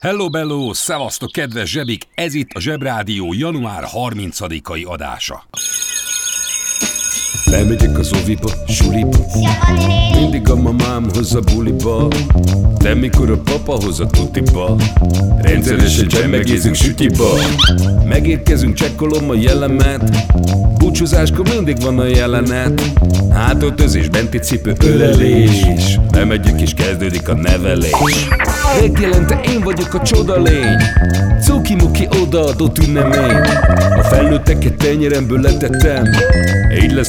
Hello, bello, szevasztok, kedves zsebik! Ez itt a Zsebrádió január 30-ai adása. Bemegyek az oviba, suliba. Mindig a mamám a buliba. De mikor a papa hoz a tutiba Rendszeresen csemmegézünk sütiba. Megérkezünk, csekkolom a jellemet. Búcsúzáskor mindig van a jelenet. Hátöltözés, benti cipő, ölelés. Bemegyek és kezdődik a nevelés. Megjelente én vagyok a csoda lény. Cuki-muki odaadott ünnemény. A felnőtteket tenyeremből letettem. Így lesz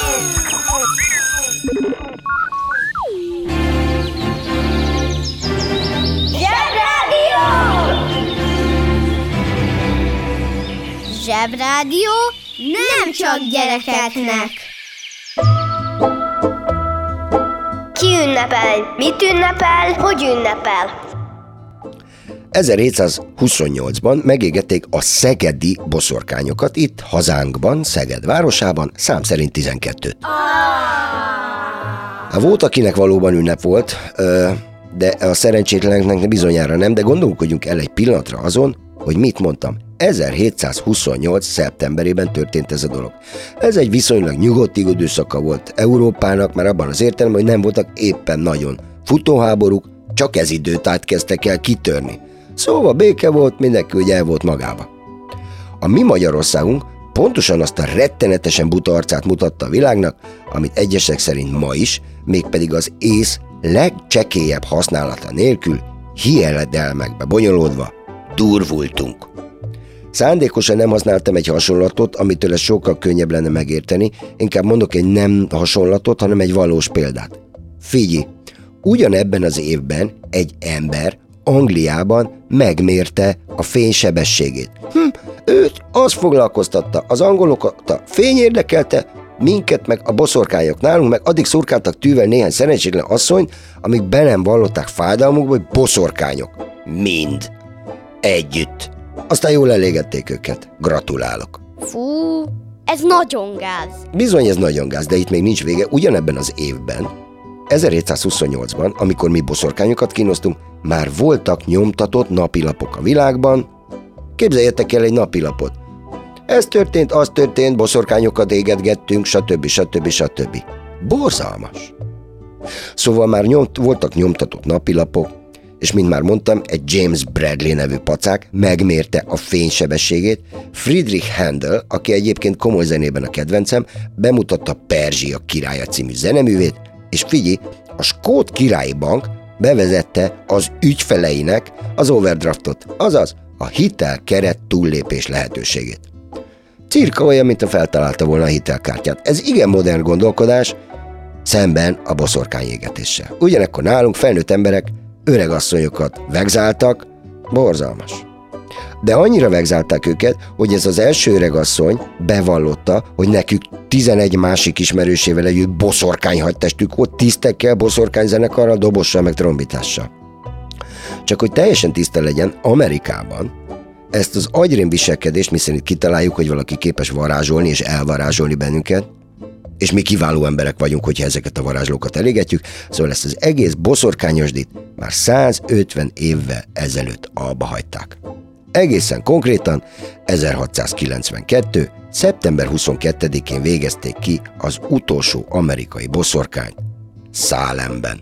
Zsebrádió nem csak gyerekeknek. Ki ünnepel? Mit ünnepel? Hogy ünnepel? 1728-ban megégették a szegedi boszorkányokat itt, hazánkban, Szeged városában, szám szerint 12-t. Hát volt, akinek valóban ünnep volt, de a szerencsétleneknek bizonyára nem, de gondolkodjunk el egy pillanatra azon, hogy mit mondtam. 1728. szeptemberében történt ez a dolog. Ez egy viszonylag nyugodt időszaka volt Európának, mert abban az értelemben, hogy nem voltak éppen nagyon futóháborúk, csak ez időt kezdtek el kitörni. Szóval béke volt, mindenki ugye el volt magába. A mi Magyarországunk pontosan azt a rettenetesen buta arcát mutatta a világnak, amit egyesek szerint ma is, mégpedig az ész legcsekélyebb használata nélkül, hieledelmekbe bonyolódva, durvultunk. Szándékosan nem használtam egy hasonlatot, amitől ez sokkal könnyebb lenne megérteni, inkább mondok egy nem hasonlatot, hanem egy valós példát. Figyelj, ugyanebben az évben egy ember Angliában megmérte a fénysebességét. Hm, őt az foglalkoztatta, az angolokat a fény érdekelte, minket meg a boszorkányok nálunk, meg addig szurkáltak tűvel néhány szerencsétlen asszony, amíg be nem vallották fájdalmukba, hogy boszorkányok. Mind. Együtt. Aztán jól elégették őket. Gratulálok. Fú, ez nagyon gáz. Bizony ez nagyon gáz, de itt még nincs vége. Ugyanebben az évben, 1728-ban, amikor mi boszorkányokat kínoztunk, már voltak nyomtatott napilapok a világban. Képzeljetek el egy napilapot. Ez történt, az történt, boszorkányokat égetgettünk, stb. stb. stb. Borzalmas. Szóval már nyomt, voltak nyomtatott napilapok, és mint már mondtam, egy James Bradley nevű pacák megmérte a fénysebességét. Friedrich Handel, aki egyébként komoly zenében a kedvencem, bemutatta Perzsia királya című zeneművét, és figyelj, a Skót Királyi Bank bevezette az ügyfeleinek az overdraftot, azaz a hitel keret túllépés lehetőségét. Cirka olyan, mint a feltalálta volna a hitelkártyát. Ez igen modern gondolkodás, szemben a boszorkányégetéssel. Ugyanekkor nálunk felnőtt emberek öregasszonyokat vegzáltak, borzalmas. De annyira vegzálták őket, hogy ez az első öregasszony bevallotta, hogy nekük 11 másik ismerősével együtt boszorkány hadtestük volt, tisztekkel, boszorkány zenekarral, dobossal, meg trombitással. Csak hogy teljesen tiszta legyen, Amerikában ezt az agyrém viselkedést, miszerint kitaláljuk, hogy valaki képes varázsolni és elvarázsolni bennünket, és mi kiváló emberek vagyunk, hogyha ezeket a varázslókat elégetjük, szóval ezt az egész boszorkányosdit már 150 évvel ezelőtt alba hagyták. Egészen konkrétan 1692. szeptember 22-én végezték ki az utolsó amerikai boszorkányt, Szálemben.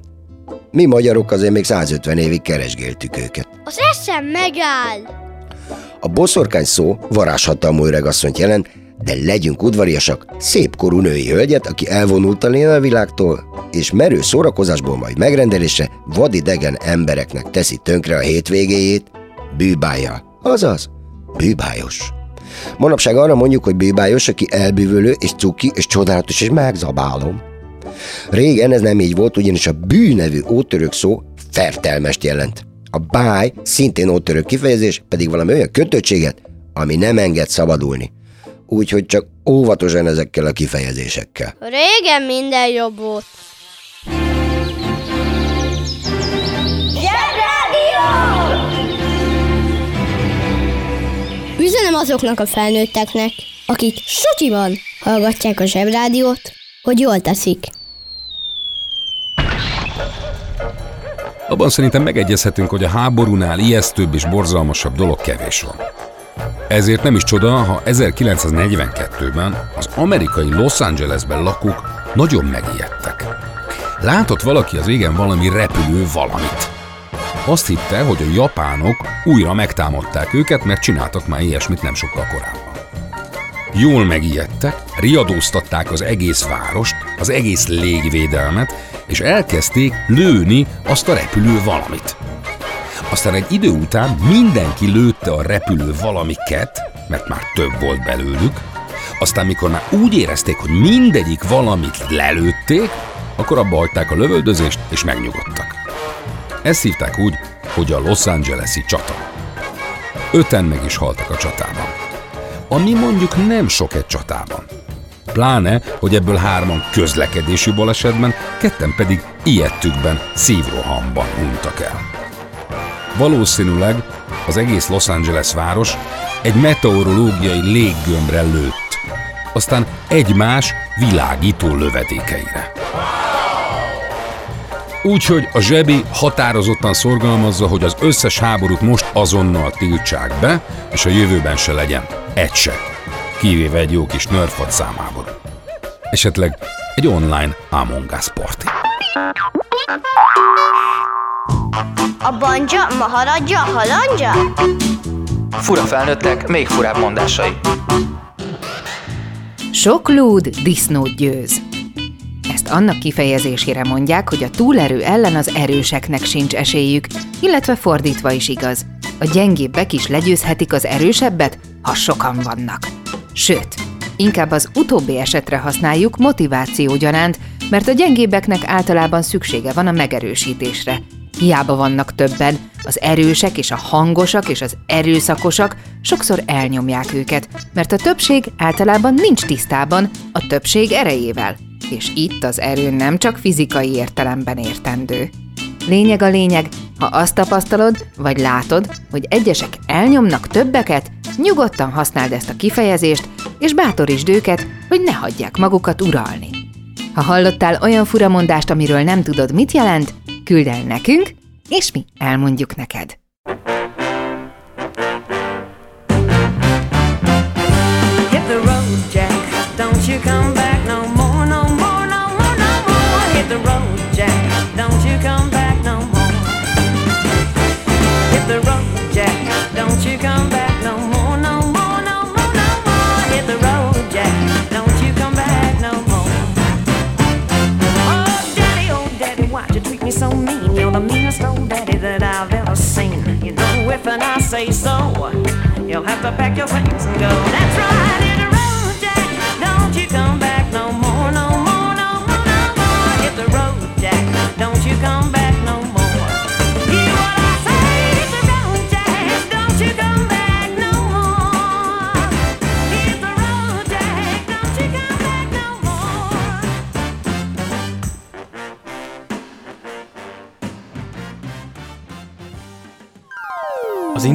Mi magyarok azért még 150 évig keresgéltük őket. Az eszem megáll! A boszorkány szó varázshatalmú öregasszonyt jelent, de legyünk udvariasak, szép korú női hölgyet, aki elvonult a világtól, és merő szórakozásból majd megrendelésre vadidegen embereknek teszi tönkre a hétvégéjét, bűbája, azaz, bűbájos. Manapság arra mondjuk, hogy bűbájos, aki elbűvölő és cuki és csodálatos és megzabálom. Régen ez nem így volt, ugyanis a bű nevű ótörök szó fertelmest jelent. A báj szintén ótörök kifejezés, pedig valami olyan kötöttséget, ami nem enged szabadulni. Úgyhogy csak óvatosan ezekkel a kifejezésekkel. Régen minden jobb volt. Üzenem azoknak a felnőtteknek, akik sutyiban hallgatják a zsebrádiót, hogy jól teszik. Abban szerintem megegyezhetünk, hogy a háborúnál ijesztőbb és borzalmasabb dolog kevés van. Ezért nem is csoda, ha 1942-ben az amerikai Los Angelesben lakók nagyon megijedtek. Látott valaki az égen valami repülő valamit. Azt hitte, hogy a japánok újra megtámadták őket, mert csináltak már ilyesmit nem sokkal korábban. Jól megijedtek, riadóztatták az egész várost, az egész légvédelmet, és elkezdték lőni azt a repülő valamit. Aztán egy idő után mindenki lőtte a repülő valamiket, mert már több volt belőlük, aztán mikor már úgy érezték, hogy mindegyik valamit lelőtték, akkor abba hagyták a lövöldözést és megnyugodtak. Ezt hívták úgy, hogy a Los Angeles-i csata. Öten meg is haltak a csatában. Ami mondjuk nem sok egy csatában. Pláne, hogy ebből hárman közlekedési balesetben, ketten pedig ilyettükben, szívrohamban untak el. Valószínűleg az egész Los Angeles város egy meteorológiai léggömbre lőtt, aztán egymás világító lövedékeire. Úgyhogy a zsebi határozottan szorgalmazza, hogy az összes háborút most azonnal tiltsák be, és a jövőben se legyen egy se, kivéve egy jó kis nörfot számából. Esetleg egy online Among Us party. A banja, maharadja, halandja? Fura felnőttek, még furább mondásai. Sok lúd disznót győz. Ezt annak kifejezésére mondják, hogy a túlerő ellen az erőseknek sincs esélyük, illetve fordítva is igaz. A gyengébbek is legyőzhetik az erősebbet, ha sokan vannak. Sőt, inkább az utóbbi esetre használjuk motiváció gyanánt, mert a gyengébbeknek általában szüksége van a megerősítésre. Hiába vannak többen, az erősek és a hangosak és az erőszakosak sokszor elnyomják őket, mert a többség általában nincs tisztában a többség erejével. És itt az erő nem csak fizikai értelemben értendő. Lényeg a lényeg, ha azt tapasztalod, vagy látod, hogy egyesek elnyomnak többeket, nyugodtan használd ezt a kifejezést, és bátorítsd őket, hogy ne hagyják magukat uralni. Ha hallottál olyan furamondást, amiről nem tudod, mit jelent, küld el nekünk, és mi elmondjuk neked. Hit the road, Jack. Don't you come back the meanest old daddy that I've ever seen. You know, if and I say so, you'll have to pack your things and go. That's right, hit the road, Jack. Don't you come back no more, no more, no more, no more. Hit the road, Jack. Don't you come back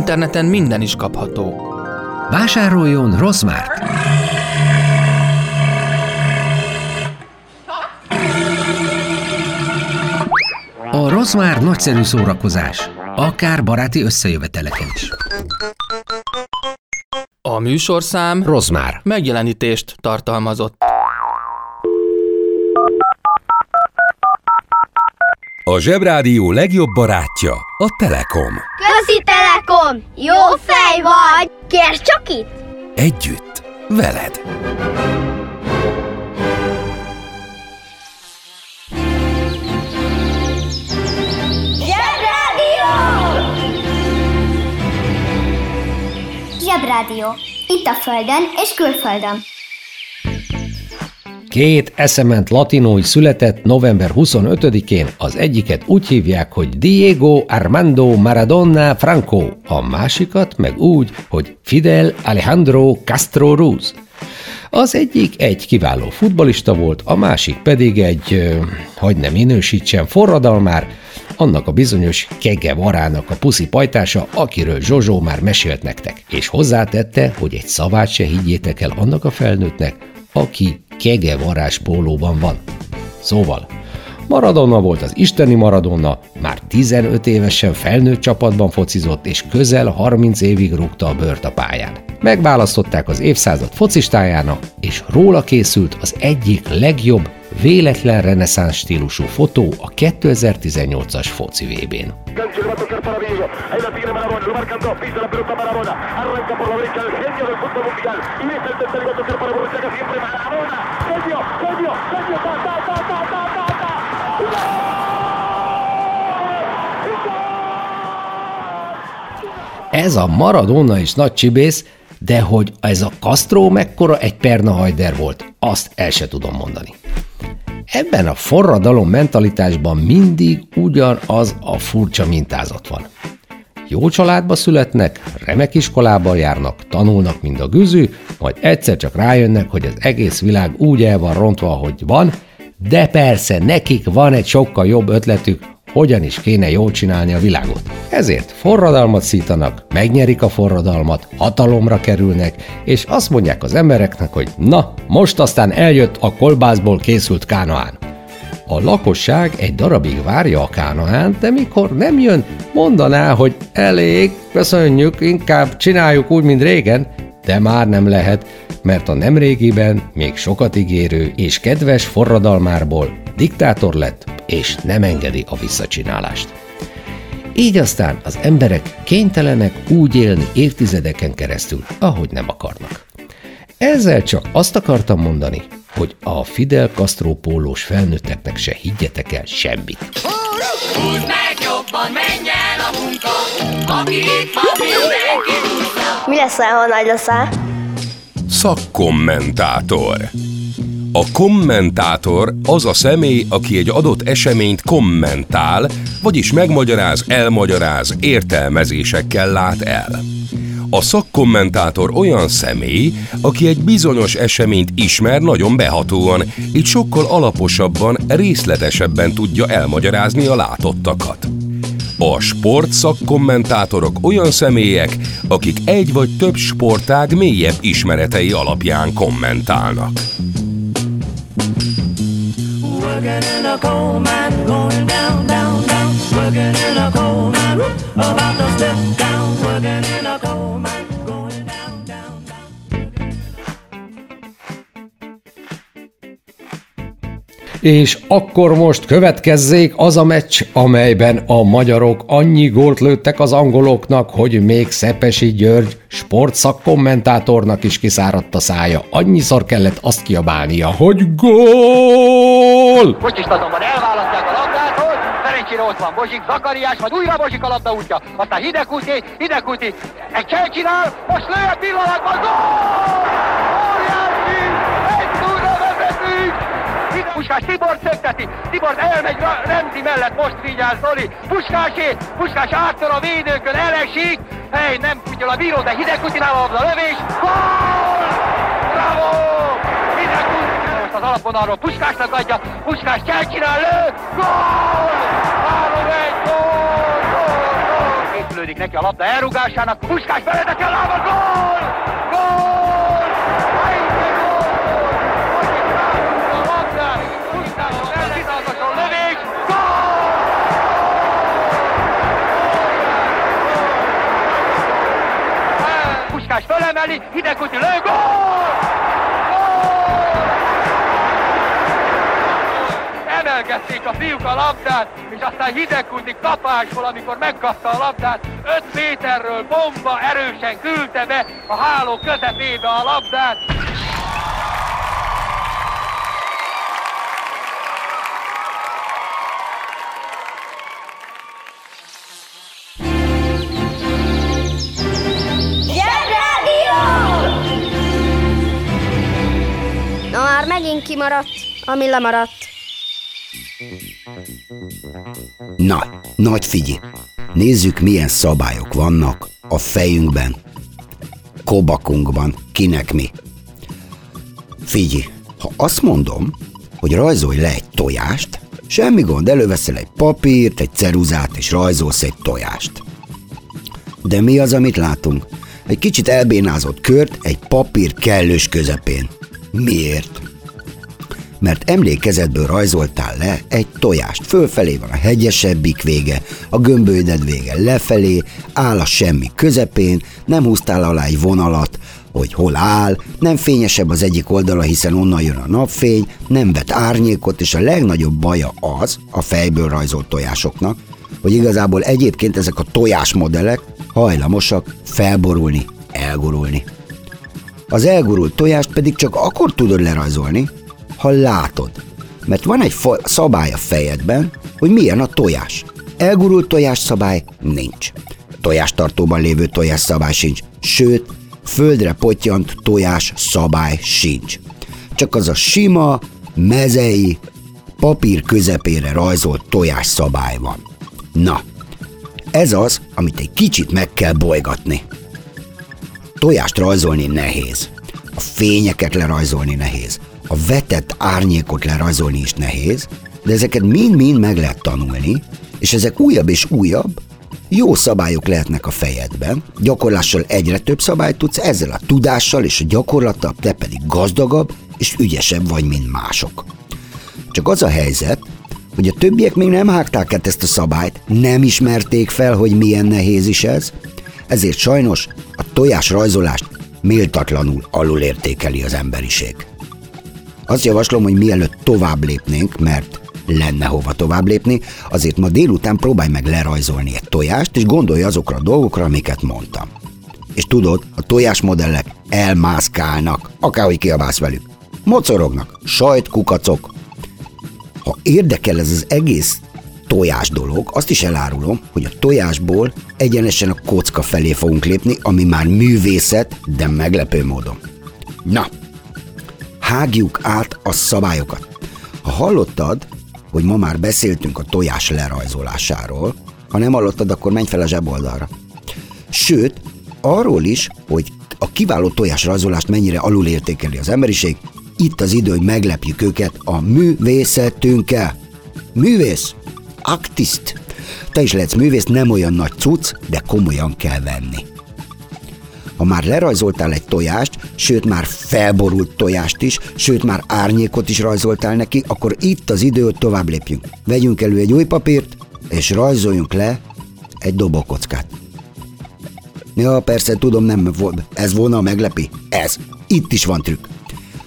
interneten minden is kapható. Vásároljon Rosszmárt! A Rosszmár nagyszerű szórakozás, akár baráti összejöveteleken is. A műsorszám Rosszmár megjelenítést tartalmazott. A Zsebrádió legjobb barátja a Telekom. Közi Telekom! Jó fej vagy! Kérd csak itt! Együtt, veled. Zsebrádió! Zsebrádió. Itt a Földön és külföldön. Két eszement latinói született november 25-én, az egyiket úgy hívják, hogy Diego Armando Maradona Franco, a másikat meg úgy, hogy Fidel Alejandro Castro Ruz. Az egyik egy kiváló futbalista volt, a másik pedig egy, hogy nem minősítsen, forradalmár, annak a bizonyos Kege Varának a puszi pajtása, akiről Zsozsó már mesélt nektek. És hozzátette, hogy egy szavát se higgyétek el annak a felnőttnek, aki Kege pólóban van. Szóval, Maradona volt az isteni Maradona, már 15 évesen felnőtt csapatban focizott, és közel 30 évig rúgta a bört a pályán. Megválasztották az évszázad focistájának, és róla készült az egyik legjobb, véletlen reneszánsz stílusú fotó a 2018-as foci VB-n. Ez a Maradona is nagy csibész, de hogy ez a Castro mekkora egy perna hajder volt, azt el se tudom mondani. Ebben a forradalom mentalitásban mindig ugyanaz a furcsa mintázat van. Jó családba születnek, remek iskolába járnak, tanulnak, mint a güzű, majd egyszer csak rájönnek, hogy az egész világ úgy el van rontva, ahogy van, de persze nekik van egy sokkal jobb ötletük, hogyan is kéne jól csinálni a világot. Ezért forradalmat szítanak, megnyerik a forradalmat, hatalomra kerülnek, és azt mondják az embereknek, hogy na, most aztán eljött a kolbászból készült kánaán. A lakosság egy darabig várja a kánaánt, de mikor nem jön, mondaná, hogy elég, köszönjük, inkább csináljuk úgy, mint régen, de már nem lehet, mert a nemrégiben még sokat ígérő és kedves forradalmárból diktátor lett, és nem engedi a visszacsinálást. Így aztán az emberek kénytelenek úgy élni évtizedeken keresztül, ahogy nem akarnak. Ezzel csak azt akartam mondani, hogy a Fidel Castro pólós felnőtteknek se higgyetek el semmit. Húzd meg jobban, menj el a munka, aki itt van, mindenki húzza. Mi leszel, ha nagy leszel? Szakkommentátor. A kommentátor az a személy, aki egy adott eseményt kommentál, vagyis megmagyaráz, elmagyaráz, értelmezésekkel lát el. A szakkommentátor olyan személy, aki egy bizonyos eseményt ismer nagyon behatóan, így sokkal alaposabban, részletesebben tudja elmagyarázni a látottakat. A sportszakkommentátorok olyan személyek, akik egy vagy több sportág mélyebb ismeretei alapján kommentálnak. Working in a coal mine, going down, down, down. Working in a coal mine, about to step down. Working in a coal mine, És akkor most következzék az a meccs, amelyben a magyarok annyi gólt lőttek az angoloknak, hogy még Szepesi György sportszakkommentátornak is kiszáradt a szája. Annyiszor kellett azt kiabálnia, hogy gól! Most is azonban elválasztják a labdától, szerencsére ott van Bozsik, Zakariás, majd újra Bozsik a labda útja, aztán Hidegkuti, Hidegkuti, egy cselcsinál, most lő a pillanatban, gól! Óriási! Puskás Tibor szökteti, Tibor elmegy Remzi mellett, most vigyáz Zoli, Puskásé, Puskás áttör a védőkön, elesik, hely, nem figyel a bíró, de Hidegkutinál van a lövés, gól! Bravo! Hidegkuti! Most az alapvonalról Puskásnak adja, Puskás cselcsinál, lő, gól! 3-1, gól, gól, gól! Készülődik neki a labda elrugásának, Puskás beledek el lába! Gól! Hidegkuti lő, gól! Emelgették a fiúk a labdát, és aztán Hidegkuti kapásból, amikor megkapta a labdát, 5 méterről bomba erősen küldte be a háló közepébe a labdát. Megint kimaradt, ami lemaradt. Na, nagy figyelj! Nézzük, milyen szabályok vannak a fejünkben, kobakunkban, kinek mi. Figyelj, ha azt mondom, hogy rajzolj le egy tojást, semmi gond, előveszel egy papírt, egy ceruzát, és rajzolsz egy tojást. De mi az, amit látunk? Egy kicsit elbénázott kört egy papír kellős közepén. Miért? Mert emlékezetből rajzoltál le egy tojást. Fölfelé van a hegyesebbik vége, a gömbölyded vége lefelé, áll a semmi közepén, nem húztál alá egy vonalat, hogy hol áll, nem fényesebb az egyik oldala, hiszen onnan jön a napfény, nem vet árnyékot, és a legnagyobb baja az, a fejből rajzolt tojásoknak, hogy igazából egyébként ezek a tojásmodellek hajlamosak felborulni, elgurulni. Az elgurult tojást pedig csak akkor tudod lerajzolni, ha látod. Mert van egy szabály a fejedben, hogy milyen a tojás. Elgurult tojás szabály nincs. Tojástartóban lévő tojás szabály sincs. Sőt, földre potyant tojás szabály sincs. Csak az a sima, mezei, papír közepére rajzolt tojás szabály van. Na, ez az, amit egy kicsit meg kell bolygatni. Tojást rajzolni nehéz. A fényeket lerajzolni nehéz. A vetett árnyékot lerajzolni is nehéz, de ezeket mind-mind meg lehet tanulni, és ezek újabb és újabb, jó szabályok lehetnek a fejedben, gyakorlással egyre több szabályt tudsz, ezzel a tudással és a gyakorlattal te pedig gazdagabb és ügyesebb vagy, mint mások. Csak az a helyzet, hogy a többiek még nem hágták át ezt a szabályt, nem ismerték fel, hogy milyen nehéz is ez, ezért sajnos a tojás rajzolást méltatlanul alulértékeli az emberiség. Azt javaslom, hogy mielőtt tovább lépnénk, mert lenne hova tovább lépni, azért ma délután próbálj meg lerajzolni egy tojást, és gondolj azokra a dolgokra, amiket mondtam. És tudod, a tojásmodellek elmászkálnak, akárhogy kiabálsz velük. Mocorognak, sajt, kukacok. Ha érdekel ez az egész tojás dolog, azt is elárulom, hogy a tojásból egyenesen a kocka felé fogunk lépni, ami már művészet, de meglepő módon. Na, hágjuk át a szabályokat. Ha hallottad, hogy ma már beszéltünk a tojás lerajzolásáról, ha nem hallottad, akkor menj fel a zseboldalra. Sőt, arról is, hogy a kiváló tojás rajzolást mennyire alulértékeli az emberiség, itt az idő, hogy meglepjük őket a művészetünkkel. Művész, aktiszt. Te is lehetsz művész, nem olyan nagy cucc, de komolyan kell venni. Ha már lerajzoltál egy tojást, sőt már felborult tojást is, sőt már árnyékot is rajzoltál neki, akkor itt az idő, hogy tovább lépjünk. Vegyünk elő egy új papírt, és rajzoljunk le egy dobókockát. Ja, persze, tudom, nem volt. Ez volna a meglepi. Ez. Itt is van trükk.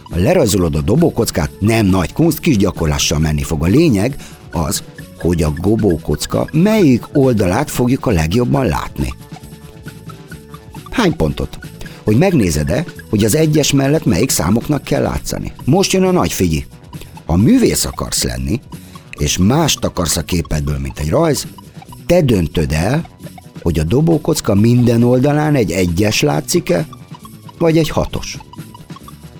Ha lerajzolod a dobókockát, nem nagy kunst, kis gyakorlással menni fog. A lényeg az, hogy a gobókocka melyik oldalát fogjuk a legjobban látni. Hány pontot? Hogy megnézed-e, hogy az egyes mellett melyik számoknak kell látszani. Most jön a nagy figyi. Ha művész akarsz lenni, és mást akarsz a képedből, mint egy rajz, te döntöd el, hogy a dobókocka minden oldalán egy egyes látszik-e, vagy egy hatos.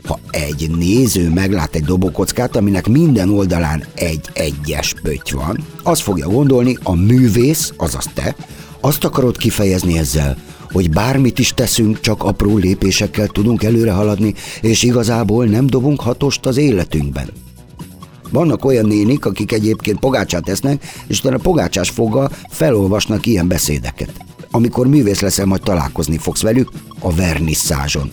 Ha egy néző meglát egy dobókockát, aminek minden oldalán egy egyes pötty van, az fogja gondolni, a művész, azaz te, azt akarod kifejezni ezzel, hogy bármit is teszünk, csak apró lépésekkel tudunk előre haladni, és igazából nem dobunk hatost az életünkben. Vannak olyan nénik, akik egyébként pogácsát esznek, és utána pogácsás foggal felolvasnak ilyen beszédeket. Amikor művész leszel, majd találkozni fogsz velük a vernisszázson.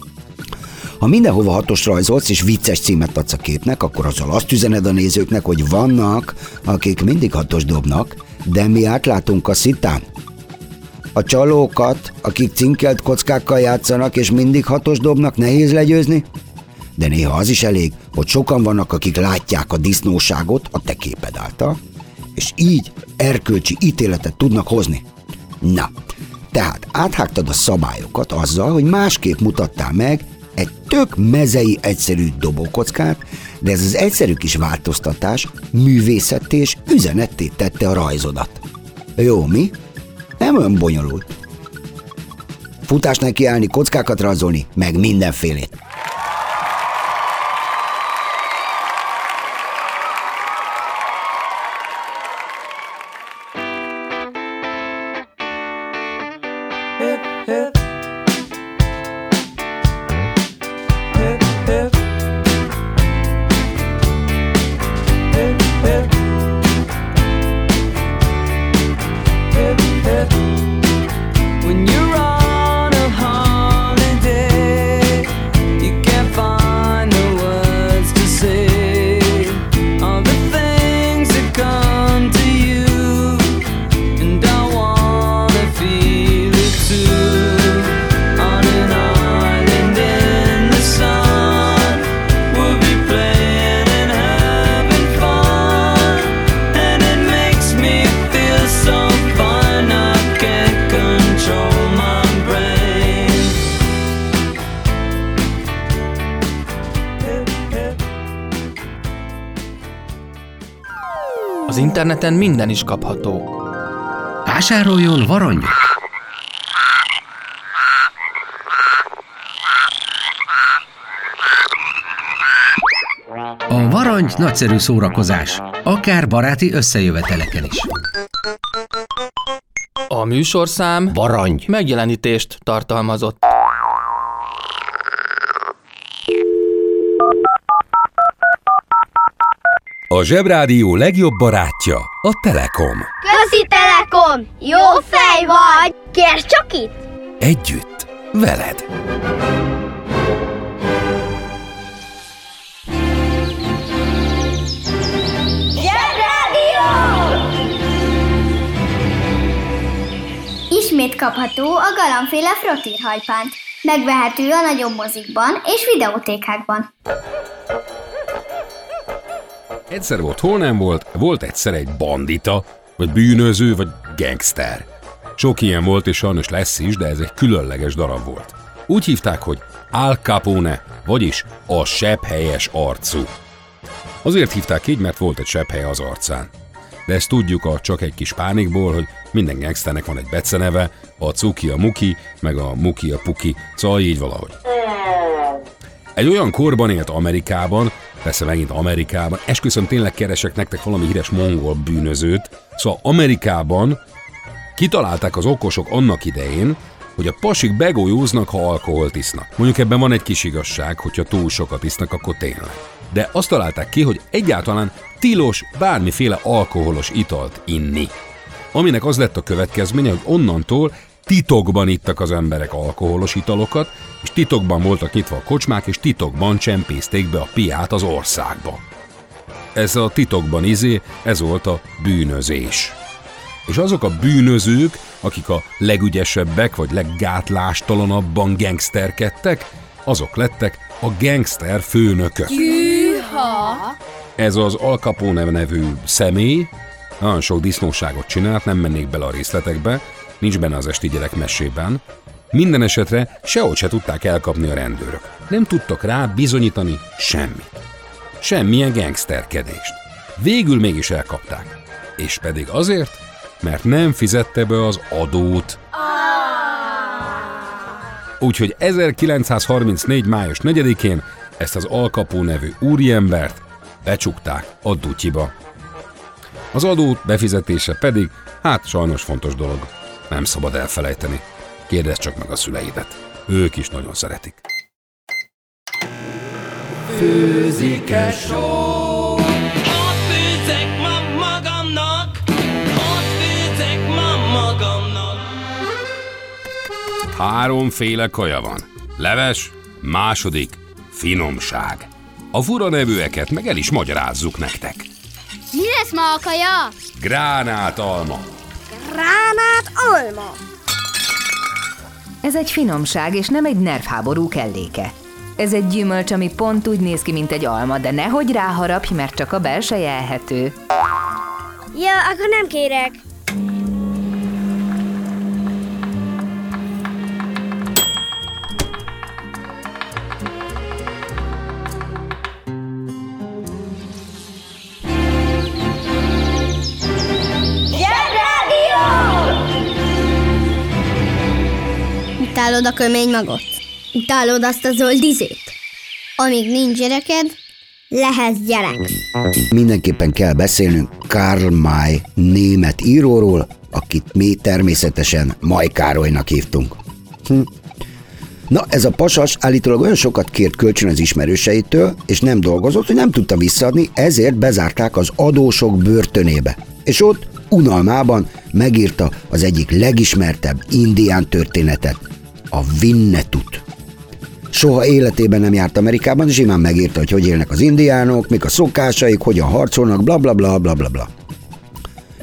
Ha mindenhova hatos rajzolsz és vicces címet adsz a képnek, akkor azzal azt üzened a nézőknek, hogy vannak, akik mindig hatos dobnak, de mi átlátunk a szitán. A csalókat, akik cinkelt kockákkal játszanak és mindig hatos dobnak, nehéz legyőzni? De néha az is elég, hogy sokan vannak, akik látják a disznóságot a te képed által, és így erkölcsi ítéletet tudnak hozni. Na, tehát áthágtad a szabályokat azzal, hogy másképp mutattál meg egy tök mezei egyszerű dobókockát, de ez az egyszerű kis változtatás művészetté és üzenetté tette a rajzodat. Jó, mi? Nem olyan bonyolult. Futás neki állni, kockákat rajzolni, meg mindenfélét. Interneten minden is kapható. Vásároljon varangyot! A varangy nagyszerű szórakozás, akár baráti összejöveteleken is. A műsorszám Varangy. megjelenítést tartalmazott. A Zsebrádió legjobb barátja a Telekom. Közi Telekom! Jó fej vagy! Kérd csak itt! Együtt, veled. Zsebrádió! Ismét kapható a galambféle frottírhajpánt. Megvehető a nagyobb mozikban és videótékákban. Egyszer volt, hol nem volt, volt egyszer egy bandita, vagy bűnöző, vagy gangster. Sok ilyen volt, és sajnos lesz is, de ez egy különleges darab volt. Úgy hívták, hogy Al Capone, vagyis a sebhelyes arcú. Azért hívták így, mert volt egy sebhely az arcán. De ezt tudjuk a csak egy kis pánikból, hogy minden gangsternek van egy beceneve, a Cuki a Muki, meg a Muki a Puki, szóval így valahogy. Egy olyan korban élt Amerikában, persze megint Amerikában, esküszöm tényleg keresek nektek valami híres mongol bűnözőt, szóval Amerikában kitalálták az okosok annak idején, hogy a pasik begójóznak, ha alkoholt isznak. Mondjuk ebben van egy kis igazság, hogyha túl sokat isznak, akkor tényleg. De azt találták ki, hogy egyáltalán tilos bármiféle alkoholos italt inni. Aminek az lett a következménye, hogy onnantól titokban ittak az emberek alkoholos italokat, és titokban voltak nyitva a kocsmák, és titokban csempészték be a piát az országba. Ez a titokban izé, ez volt a bűnözés. És azok a bűnözők, akik a legügyesebbek vagy leggátlástalanabban gangsterkedtek, azok lettek a gangster főnökök. Hűha! Ez az Al Capone nevű személy nagyon sok disznóságot csinált, nem mennék bele a részletekbe, nincs benne az esti gyerek mesében. Minden esetre sehogy se tudták elkapni a rendőrök. Nem tudtak rá bizonyítani semmit. Semmilyen gangsterkedést. Végül mégis elkapták. És pedig azért, mert nem fizette be az adót. Úgyhogy 1934. május 4-én ezt az Alkapó nevű úriembert becsukták a dutyiba. Az adó befizetése pedig, hát sajnos fontos dolog. Nem szabad elfelejteni. Kérdezd csak meg a szüleidet. Ők is nagyon szeretik. Főzik-e só? Ott főzek ma magamnak, ott főzek ma magamnak. Háromféle kaja van. Leves, második, finomság. A fura nevűeket meg el is magyarázzuk nektek. Mi lesz ma a kaja? Gránát alma, Gránát alma. Ez egy finomság, és nem egy nervháború kelléke. Ez egy gyümölcs, ami pont úgy néz ki, mint egy alma, de nehogy ráharapj, mert csak a belseje ehető. Ja, akkor nem kérek. Utálod a kömény magot? Utálod azt a zöld izét? Amíg nincs gyereked, lehetsz gyerek. Mindenképpen kell beszélnünk Karl May német íróról, akit mi természetesen Maj Károlynak hívtunk. Hm. Na, ez a pasas állítólag olyan sokat kért kölcsön az ismerőseitől, és nem dolgozott, hogy nem tudta visszaadni, ezért bezárták az adósok börtönébe. És ott unalmában megírta az egyik legismertebb indián történetet, a Vinnetut. Soha életében nem járt Amerikában, és imán megírta, hogy hogy élnek az indiánok, mik a szokásaik, hogyan harcolnak, bla bla bla bla bla bla.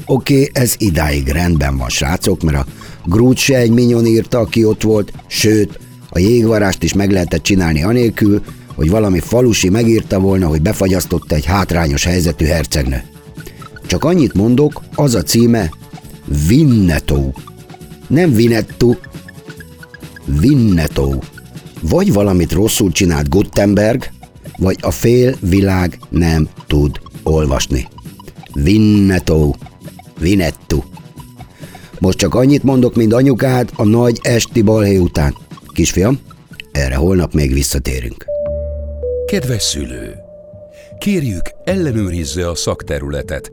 Oké, okay, ez idáig rendben van, srácok, mert a Groot se egy minyon írta, aki ott volt, sőt, a jégvarást is meg lehetett csinálni anélkül, hogy valami falusi megírta volna, hogy befagyasztotta egy hátrányos helyzetű hercegnő. Csak annyit mondok, az a címe Vinnetó. Nem Vinettu, Vinnetó. Vagy valamit rosszul csinált Gutenberg, vagy a fél világ nem tud olvasni. Vinnetó. Vinettu. Most csak annyit mondok, mint anyukád a nagy esti balhé után. Kisfiam, erre holnap még visszatérünk. Kedves szülő! Kérjük, ellenőrizze a szakterületet,